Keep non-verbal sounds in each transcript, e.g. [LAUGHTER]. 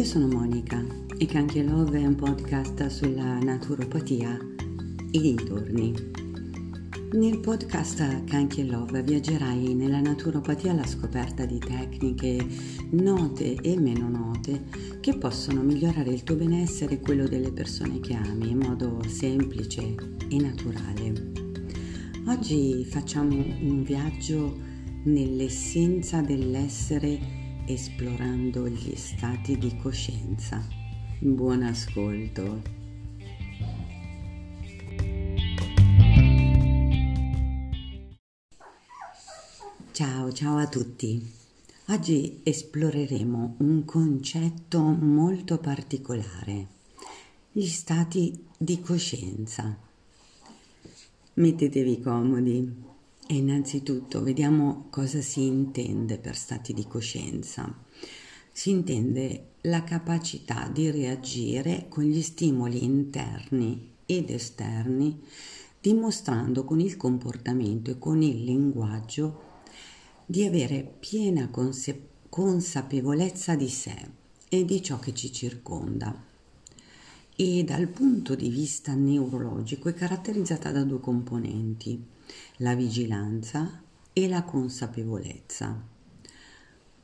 Io sono Monica e Canchie Love è un podcast sulla naturopatia e dintorni. Nel podcast Canchie Love viaggerai nella naturopatia alla scoperta di tecniche note e meno note che possono migliorare il tuo benessere e quello delle persone che ami in modo semplice e naturale. Oggi facciamo un viaggio nell'essenza dell'essere esplorando gli stati di coscienza. Buon ascolto. Ciao, ciao a tutti. Oggi esploreremo un concetto molto particolare, gli stati di coscienza. Mettetevi comodi, e innanzitutto vediamo cosa si intende per stati di coscienza. Si intende la capacità di reagire con gli stimoli interni ed esterni, dimostrando con il comportamento e con il linguaggio di avere piena conse- consapevolezza di sé e di ciò che ci circonda. E dal punto di vista neurologico è caratterizzata da due componenti la vigilanza e la consapevolezza.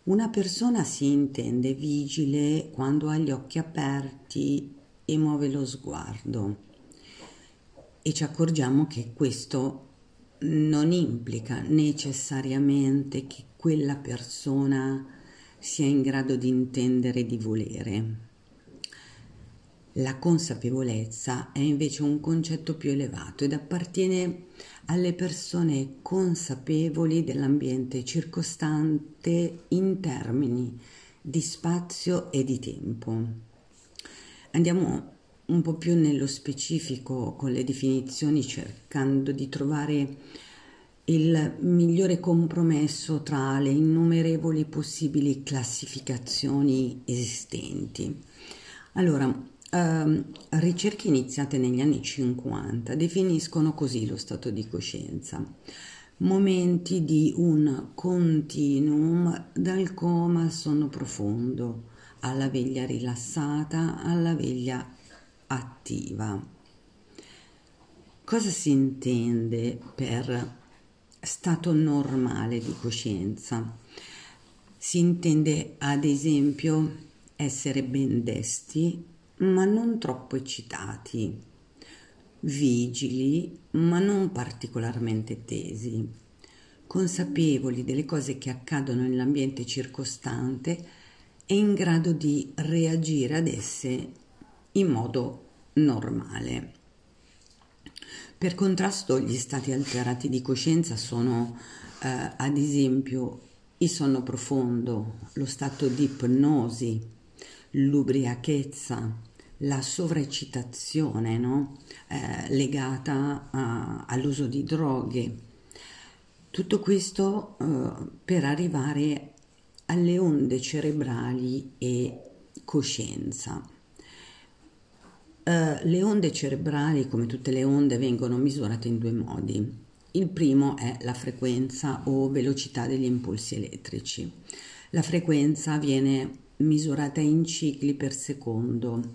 Una persona si intende vigile quando ha gli occhi aperti e muove lo sguardo e ci accorgiamo che questo non implica necessariamente che quella persona sia in grado di intendere e di volere. La consapevolezza è invece un concetto più elevato ed appartiene alle persone consapevoli dell'ambiente circostante in termini di spazio e di tempo. Andiamo un po' più nello specifico con le definizioni cercando di trovare il migliore compromesso tra le innumerevoli possibili classificazioni esistenti. Allora, Uh, ricerche iniziate negli anni 50 definiscono così lo stato di coscienza. Momenti di un continuum dal coma al sonno profondo, alla veglia rilassata, alla veglia attiva. Cosa si intende per stato normale di coscienza? Si intende ad esempio essere ben desti ma non troppo eccitati, vigili, ma non particolarmente tesi, consapevoli delle cose che accadono nell'ambiente circostante e in grado di reagire ad esse in modo normale. Per contrasto, gli stati alterati di coscienza sono eh, ad esempio il sonno profondo, lo stato di ipnosi, l'ubriachezza, la sovraeccitazione no? eh, legata a, all'uso di droghe. Tutto questo eh, per arrivare alle onde cerebrali e coscienza. Uh, le onde cerebrali, come tutte le onde, vengono misurate in due modi. Il primo è la frequenza o velocità degli impulsi elettrici. La frequenza viene misurata in cicli per secondo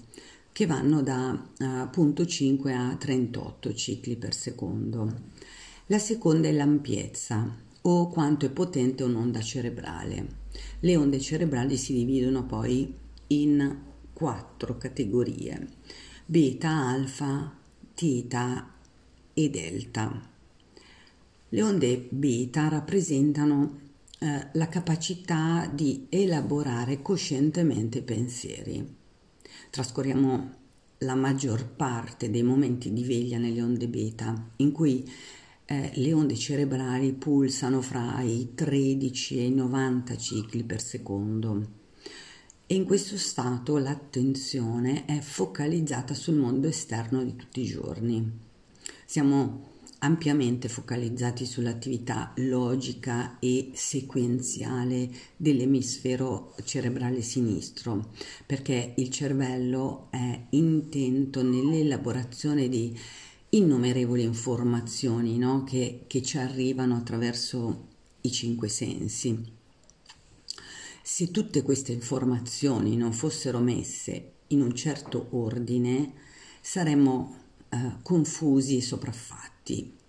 che vanno da appunto 5 a 38 cicli per secondo. La seconda è l'ampiezza o quanto è potente un'onda cerebrale. Le onde cerebrali si dividono poi in quattro categorie: beta, alfa, teta e delta. Le onde beta rappresentano eh, la capacità di elaborare coscientemente pensieri. Trascorriamo la maggior parte dei momenti di veglia nelle onde beta, in cui eh, le onde cerebrali pulsano fra i 13 e i 90 cicli per secondo. E in questo stato l'attenzione è focalizzata sul mondo esterno di tutti i giorni. Siamo ampiamente focalizzati sull'attività logica e sequenziale dell'emisfero cerebrale sinistro, perché il cervello è intento nell'elaborazione di innumerevoli informazioni no? che, che ci arrivano attraverso i cinque sensi. se tutte queste informazioni non fossero messe in un certo ordine, saremmo eh, confusi e sopraffatti.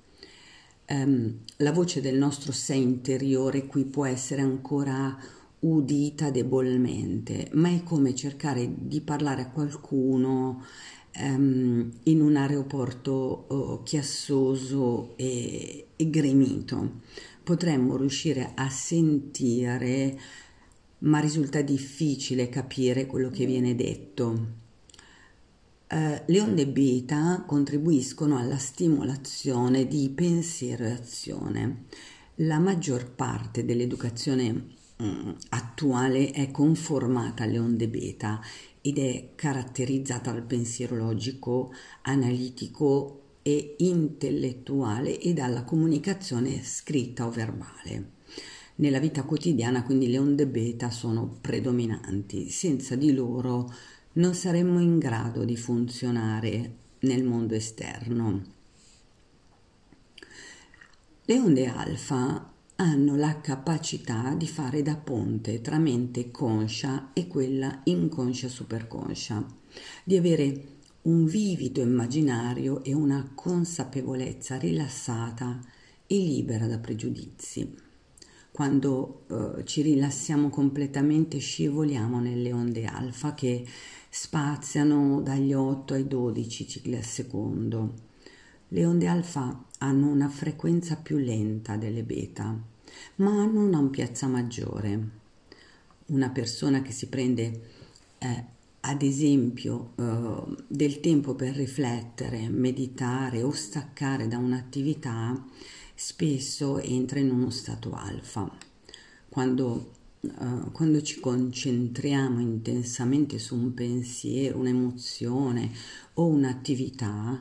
Um, la voce del nostro sé interiore qui può essere ancora udita debolmente, ma è come cercare di parlare a qualcuno um, in un aeroporto oh, chiassoso e, e gremito. Potremmo riuscire a sentire, ma risulta difficile capire quello che viene detto. Uh, le onde beta contribuiscono alla stimolazione di pensiero e azione. La maggior parte dell'educazione um, attuale è conformata alle onde beta ed è caratterizzata dal pensiero logico, analitico e intellettuale e dalla comunicazione scritta o verbale. Nella vita quotidiana quindi le onde beta sono predominanti, senza di loro non saremmo in grado di funzionare nel mondo esterno. Le onde alfa hanno la capacità di fare da ponte tra mente conscia e quella inconscia superconscia, di avere un vivido immaginario e una consapevolezza rilassata e libera da pregiudizi. Quando eh, ci rilassiamo completamente scivoliamo nelle onde alfa che spaziano dagli 8 ai 12 cicli al secondo. Le onde alfa hanno una frequenza più lenta delle beta, ma hanno un'ampiezza maggiore. Una persona che si prende eh, ad esempio eh, del tempo per riflettere, meditare o staccare da un'attività, spesso entra in uno stato alfa. Quando uh, quando ci concentriamo intensamente su un pensiero, un'emozione o un'attività,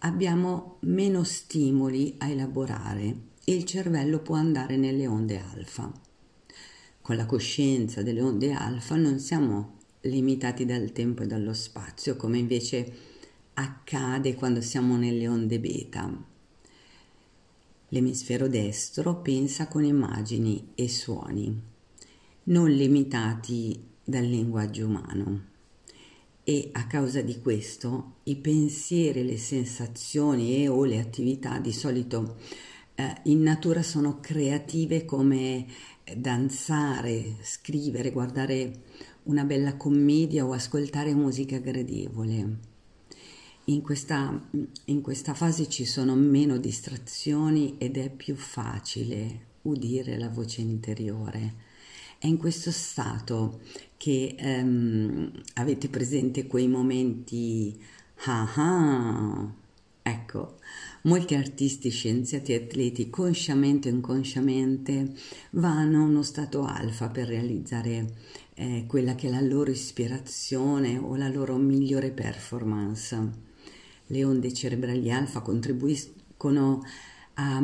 abbiamo meno stimoli a elaborare e il cervello può andare nelle onde alfa. Con la coscienza delle onde alfa non siamo limitati dal tempo e dallo spazio, come invece accade quando siamo nelle onde beta. L'emisfero destro pensa con immagini e suoni non limitati dal linguaggio umano e a causa di questo i pensieri, le sensazioni e o le attività di solito eh, in natura sono creative come danzare, scrivere, guardare una bella commedia o ascoltare musica gradevole. In questa, in questa fase ci sono meno distrazioni ed è più facile udire la voce interiore è in questo stato che um, avete presente quei momenti ah ah. Ecco, molti artisti, scienziati e atleti, consciamente o inconsciamente, vanno a uno stato alfa per realizzare eh, quella che è la loro ispirazione o la loro migliore performance. Le onde cerebrali alfa contribuiscono a,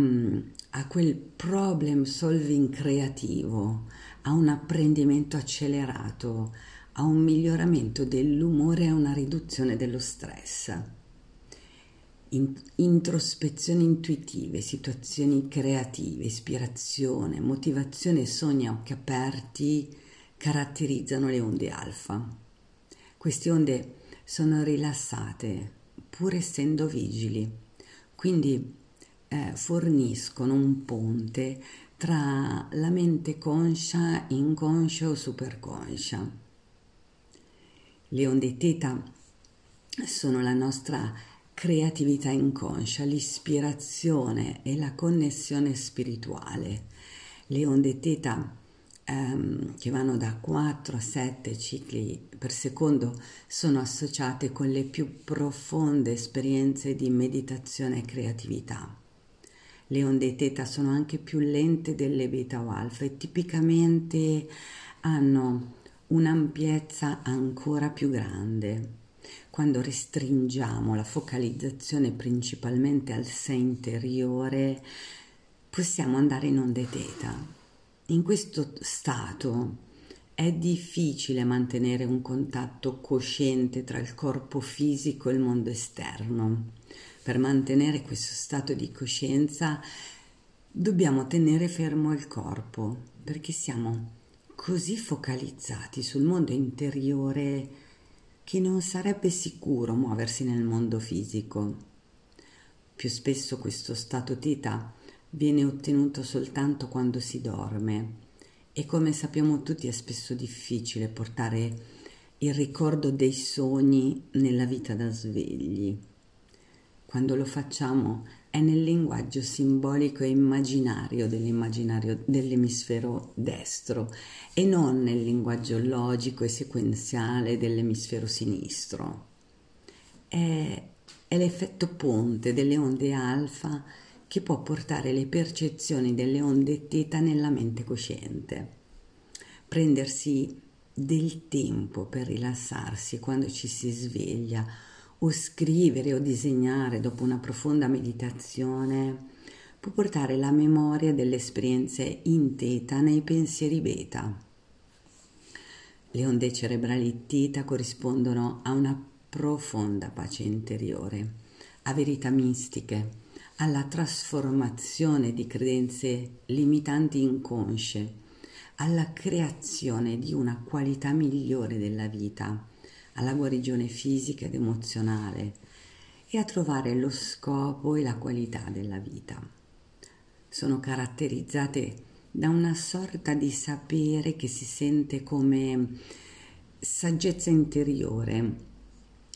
a quel problem solving creativo, a un apprendimento accelerato, a un miglioramento dell'umore e a una riduzione dello stress. In, introspezioni intuitive, situazioni creative, ispirazione, motivazione e sogni a occhi aperti caratterizzano le onde alfa. Queste onde sono rilassate, pur essendo vigili, quindi eh, forniscono un ponte tra la mente conscia, inconscia o superconscia. Le onde teta sono la nostra creatività inconscia, l'ispirazione e la connessione spirituale. Le onde teta ehm, che vanno da 4 a 7 cicli per secondo sono associate con le più profonde esperienze di meditazione e creatività. Le onde teta sono anche più lente delle beta o alfa e tipicamente hanno un'ampiezza ancora più grande. Quando restringiamo la focalizzazione principalmente al sé interiore, possiamo andare in onde teta. In questo stato è difficile mantenere un contatto cosciente tra il corpo fisico e il mondo esterno per mantenere questo stato di coscienza dobbiamo tenere fermo il corpo perché siamo così focalizzati sul mondo interiore che non sarebbe sicuro muoversi nel mondo fisico. Più spesso questo stato teta viene ottenuto soltanto quando si dorme e come sappiamo tutti è spesso difficile portare il ricordo dei sogni nella vita da svegli. Quando lo facciamo è nel linguaggio simbolico e immaginario dell'immaginario dell'emisfero destro e non nel linguaggio logico e sequenziale dell'emisfero sinistro. È, è l'effetto ponte delle onde alfa che può portare le percezioni delle onde teta nella mente cosciente. Prendersi del tempo per rilassarsi quando ci si sveglia o scrivere o disegnare dopo una profonda meditazione può portare la memoria delle esperienze in teta nei pensieri beta. Le onde cerebrali teta corrispondono a una profonda pace interiore, a verità mistiche, alla trasformazione di credenze limitanti inconsce, alla creazione di una qualità migliore della vita alla guarigione fisica ed emozionale e a trovare lo scopo e la qualità della vita. Sono caratterizzate da una sorta di sapere che si sente come saggezza interiore,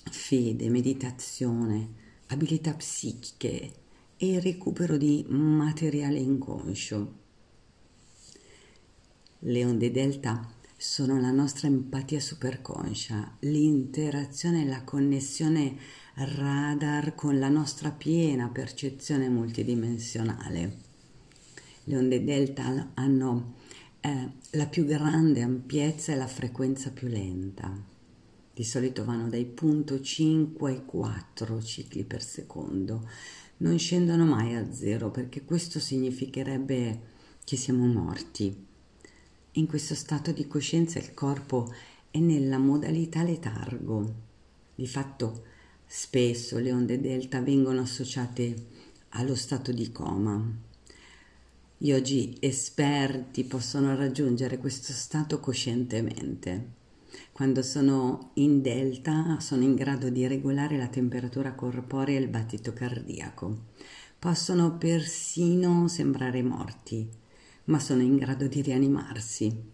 fede, meditazione, abilità psichiche e recupero di materiale inconscio. Le onde delta sono la nostra empatia superconscia, l'interazione e la connessione radar con la nostra piena percezione multidimensionale. Le onde delta hanno eh, la più grande ampiezza e la frequenza più lenta. Di solito vanno dai punto 5 ai 4 cicli per secondo. Non scendono mai a zero perché questo significherebbe che siamo morti in questo stato di coscienza il corpo è nella modalità letargo. Di fatto, spesso le onde delta vengono associate allo stato di coma. Gli oggi esperti possono raggiungere questo stato coscientemente. Quando sono in delta sono in grado di regolare la temperatura corporea e il battito cardiaco. Possono persino sembrare morti ma sono in grado di rianimarsi.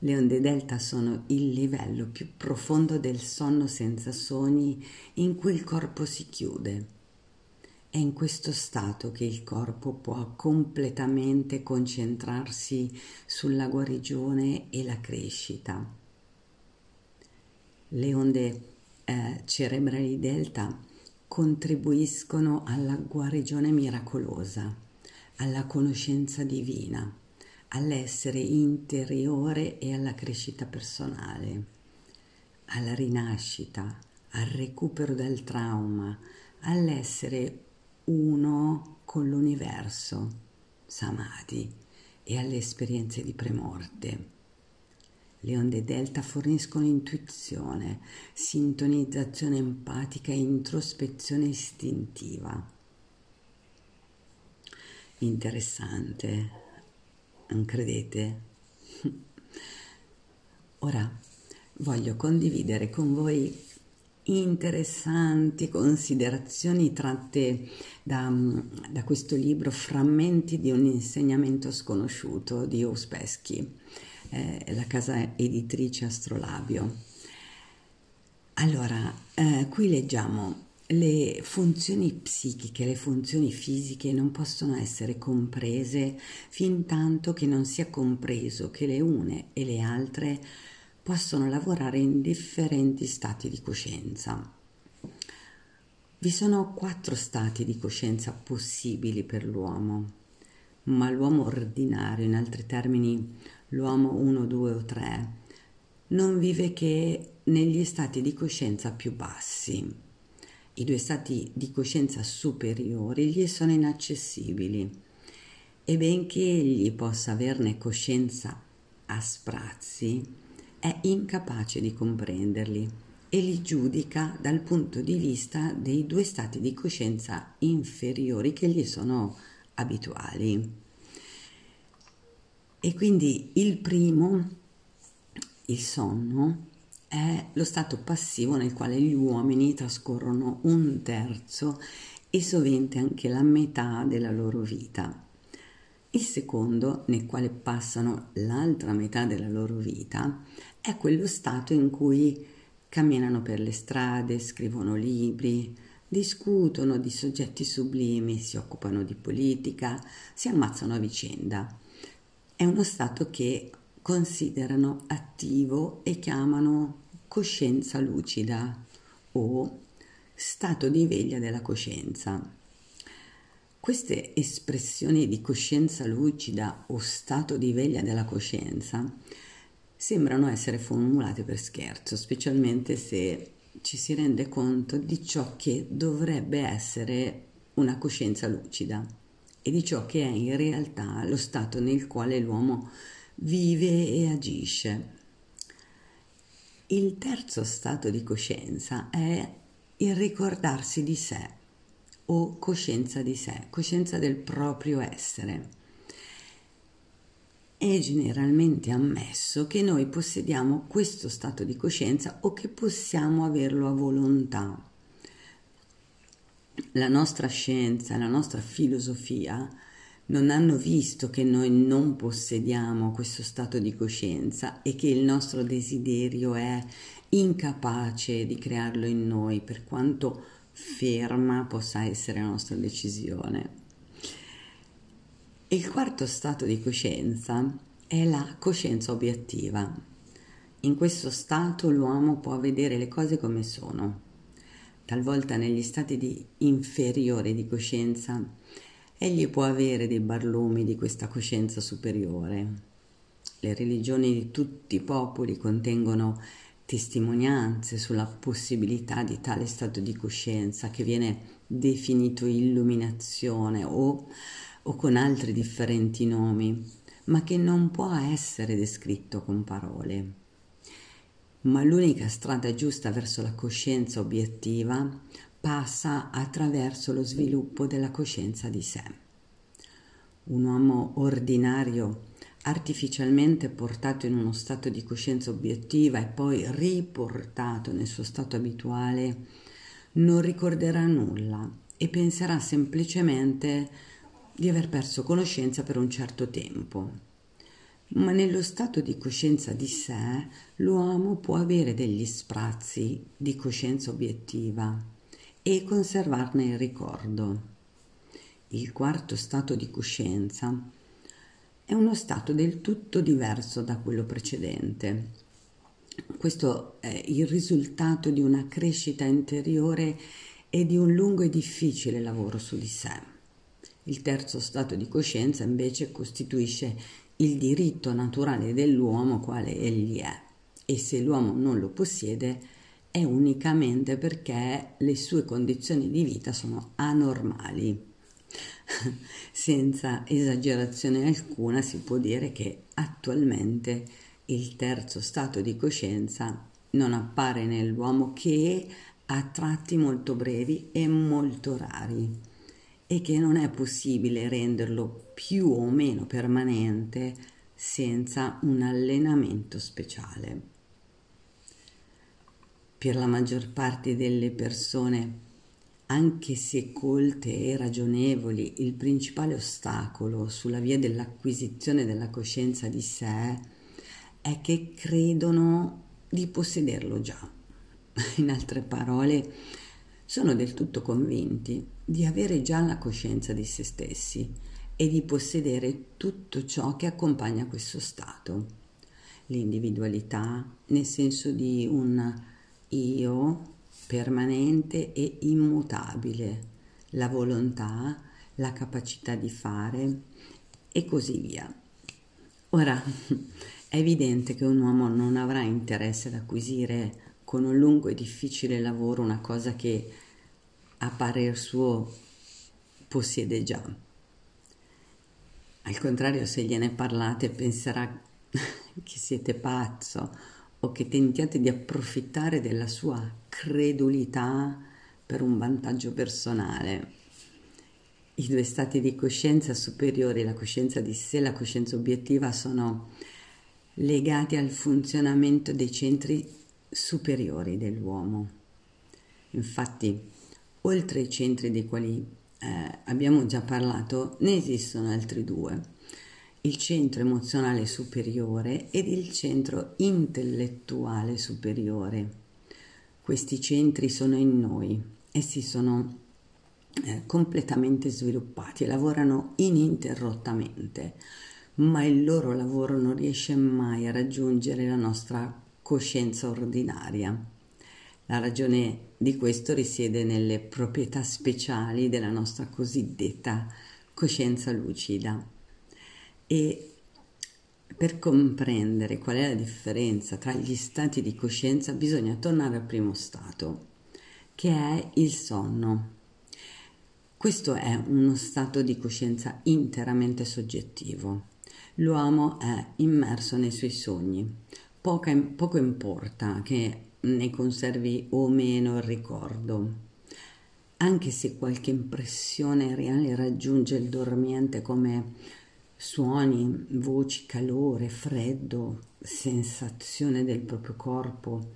Le onde delta sono il livello più profondo del sonno senza sogni in cui il corpo si chiude. È in questo stato che il corpo può completamente concentrarsi sulla guarigione e la crescita. Le onde eh, cerebrali delta contribuiscono alla guarigione miracolosa alla conoscenza divina, all'essere interiore e alla crescita personale, alla rinascita, al recupero dal trauma, all'essere uno con l'universo, samadhi, e alle esperienze di premorte. Le onde delta forniscono intuizione, sintonizzazione empatica e introspezione istintiva interessante, non credete? [LAUGHS] Ora voglio condividere con voi interessanti considerazioni tratte da, da, questo libro Frammenti di un insegnamento sconosciuto di Ouspeschi, eh, la casa editrice Astrolabio. Allora, eh, qui leggiamo le funzioni psichiche, le funzioni fisiche non possono essere comprese fin tanto che non sia compreso che le une e le altre possono lavorare in differenti stati di coscienza. Vi sono quattro stati di coscienza possibili per l'uomo, ma l'uomo ordinario, in altri termini l'uomo 1, 2 o 3, non vive che negli stati di coscienza più bassi i due stati di coscienza superiori gli sono inaccessibili e benché egli possa averne coscienza a sprazzi, è incapace di comprenderli e li giudica dal punto di vista dei due stati di coscienza inferiori che gli sono abituali. E quindi il primo, il sonno, è lo stato passivo nel quale gli uomini trascorrono un terzo e sovente anche la metà della loro vita. Il secondo, nel quale passano l'altra metà della loro vita, è quello stato in cui camminano per le strade, scrivono libri, discutono di soggetti sublimi, si occupano di politica, si ammazzano a vicenda. È uno stato che considerano attivo e chiamano coscienza lucida o stato di veglia della coscienza. Queste espressioni di coscienza lucida o stato di veglia della coscienza sembrano essere formulate per scherzo, specialmente se ci si rende conto di ciò che dovrebbe essere una coscienza lucida e di ciò che è in realtà lo stato nel quale l'uomo vive e agisce. Il terzo stato di coscienza è il ricordarsi di sé o coscienza di sé, coscienza del proprio essere. È generalmente ammesso che noi possediamo questo stato di coscienza o che possiamo averlo a volontà. La nostra scienza, la nostra filosofia non hanno visto che noi non possediamo questo stato di coscienza e che il nostro desiderio è incapace di crearlo in noi per quanto ferma possa essere la nostra decisione. Il quarto stato di coscienza è la coscienza obiettiva. In questo stato l'uomo può vedere le cose come sono. Talvolta negli stati di inferiore di coscienza egli può avere dei barlumi di questa coscienza superiore. Le religioni di tutti i popoli contengono testimonianze sulla possibilità di tale stato di coscienza che viene definito illuminazione o, o con altri differenti nomi, ma che non può essere descritto con parole. Ma l'unica strada giusta verso la coscienza obiettiva passa attraverso lo sviluppo della coscienza di sé. Un uomo ordinario, artificialmente portato in uno stato di coscienza obiettiva e poi riportato nel suo stato abituale, non ricorderà nulla e penserà semplicemente di aver perso conoscenza per un certo tempo. Ma nello stato di coscienza di sé l'uomo può avere degli sprazzi di coscienza obiettiva e conservarne il ricordo. Il quarto stato di coscienza è uno stato del tutto diverso da quello precedente. Questo è il risultato di una crescita interiore e di un lungo e difficile lavoro su di sé. Il terzo stato di coscienza invece costituisce il diritto naturale dell'uomo quale egli è e se l'uomo non lo possiede è unicamente perché le sue condizioni di vita sono anormali. [LAUGHS] Senza esagerazione alcuna si può dire che attualmente il terzo stato di coscienza non appare nell'uomo che a tratti molto brevi e molto rari e che non è possibile renderlo più o meno permanente senza un allenamento speciale per la maggior parte delle persone, anche se colte e ragionevoli, il principale ostacolo sulla via dell'acquisizione della coscienza di sé è che credono di possederlo già. [LAUGHS] In altre parole, sono del tutto convinti di avere già la coscienza di se stessi e di possedere tutto ciò che accompagna questo stato. L'individualità nel senso di un io permanente e immutabile, la volontà, la capacità di fare e così via. Ora, [LAUGHS] è evidente che un uomo non avrà interesse ad acquisire con un lungo e difficile lavoro una cosa che a parer suo possiede già. Al contrario, se gliene parlate penserà [LAUGHS] che siete pazzo o che tentiate di approfittare della sua credulità per un vantaggio personale. i due stati di coscienza superiori, la coscienza di sé e la coscienza obiettiva, sono legati al funzionamento dei centri superiori dell'uomo. Infatti, oltre ai centri dei quali eh, abbiamo già parlato, ne esistono altri due, il centro emozionale superiore ed il centro intellettuale superiore. Questi centri sono in noi, essi sono eh, completamente sviluppati e lavorano ininterrottamente, ma il loro lavoro non riesce mai a raggiungere la nostra coscienza ordinaria. La ragione di questo risiede nelle proprietà speciali della nostra cosiddetta coscienza lucida. E per comprendere qual è la differenza tra gli stati di coscienza bisogna tornare al primo stato, che è il sonno. Questo è uno stato di coscienza interamente soggettivo. L'uomo è immerso nei suoi sogni. Poca, poco importa che ne conservi o meno il ricordo. Anche se qualche impressione reale raggiunge il dormiente come suoni, voci, calore, freddo, sensazione del proprio corpo,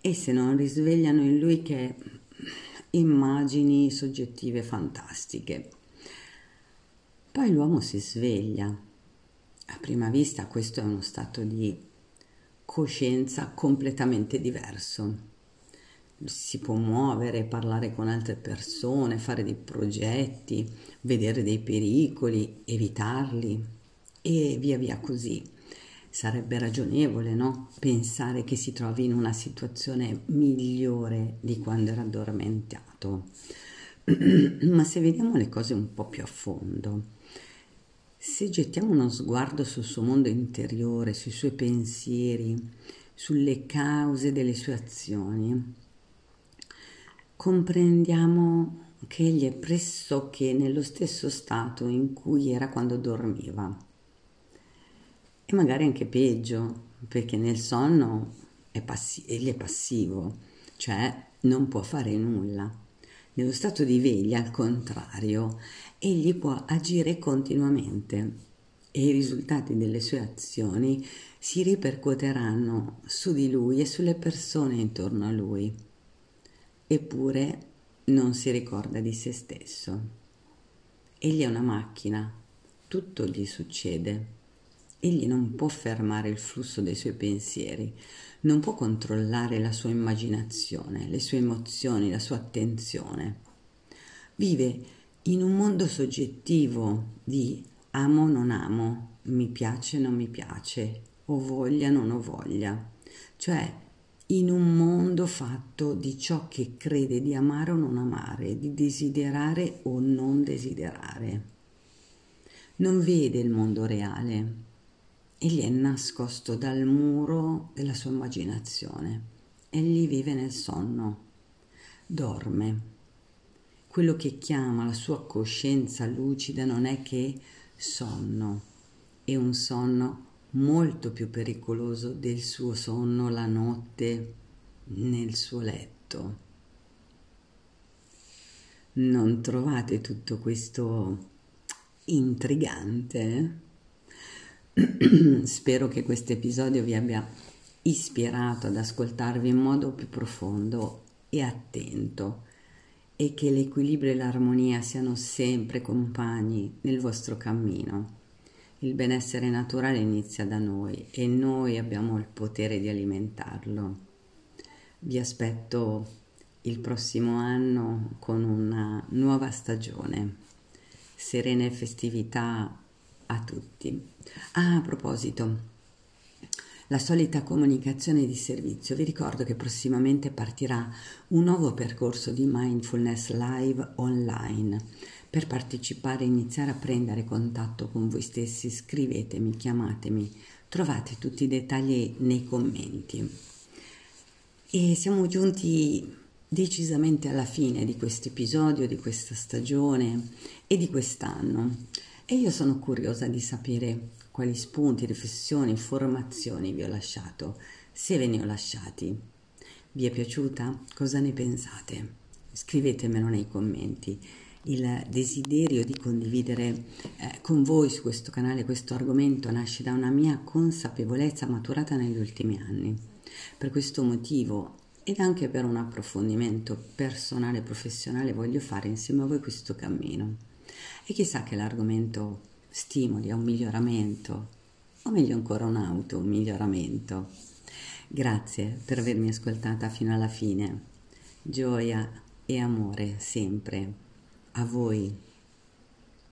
esse non risvegliano in lui che immagini soggettive fantastiche. Poi l'uomo si sveglia. A prima vista questo è uno stato di coscienza completamente diverso. Si può muovere, parlare con altre persone, fare dei progetti, vedere dei pericoli, evitarli e via via così. Sarebbe ragionevole, no? Pensare che si trovi in una situazione migliore di quando era addormentato. [CLEARS THROAT] Ma se vediamo le cose un po' più a fondo, se gettiamo uno sguardo sul suo mondo interiore, sui suoi pensieri, sulle cause delle sue azioni, comprendiamo che egli è pressoché nello stesso stato in cui era quando dormiva. E magari anche peggio, perché nel sonno è passi- egli è passivo, cioè non può fare nulla. Nello stato di veglia, al contrario, egli può agire continuamente e i risultati delle sue azioni si ripercuoteranno su di lui e sulle persone intorno a lui. Eppure non si ricorda di se stesso. Egli è una macchina, tutto gli succede. Egli non può fermare il flusso dei suoi pensieri, non può controllare la sua immaginazione, le sue emozioni, la sua attenzione. Vive in un mondo soggettivo di amo non amo, mi piace non mi piace, ho voglia non ho voglia, cioè in un mondo fatto di ciò che crede di amare o non amare, di desiderare o non desiderare. Non vede il mondo reale, egli è nascosto dal muro della sua immaginazione, egli vive nel sonno, dorme quello che chiama la sua coscienza lucida non è che sonno, è un sonno molto più pericoloso del suo sonno la notte nel suo letto. Non trovate tutto questo intrigante? [CLEARS THROAT] Spero che questo episodio vi abbia ispirato ad ascoltarvi in modo più profondo e attento e che l'equilibrio e l'armonia siano sempre compagni nel vostro cammino. Il benessere naturale inizia da noi e noi abbiamo il potere di alimentarlo. Vi aspetto il prossimo anno con una nuova stagione. Serene festività a tutti. Ah, a proposito, la solita comunicazione di servizio. Vi ricordo che prossimamente partirà un nuovo percorso di mindfulness live online. Per partecipare e iniziare a prendere contatto con voi stessi, scrivetemi, chiamatemi, trovate tutti i dettagli nei commenti. E siamo giunti decisamente alla fine di questo episodio, di questa stagione e di quest'anno. E io sono curiosa di sapere quali spunti, riflessioni, informazioni vi ho lasciato, se ve ne ho lasciati. Vi è piaciuta? Cosa ne pensate? Scrivetemelo nei commenti il desiderio di condividere eh, con voi su questo canale questo argomento nasce da una mia consapevolezza maturata negli ultimi anni. Per questo motivo ed anche per un approfondimento personale e professionale voglio fare insieme a voi questo cammino. E chissà che l'argomento stimoli a un miglioramento, o meglio ancora un auto, un miglioramento. Grazie per avermi ascoltata fino alla fine. Gioia e amore sempre a voi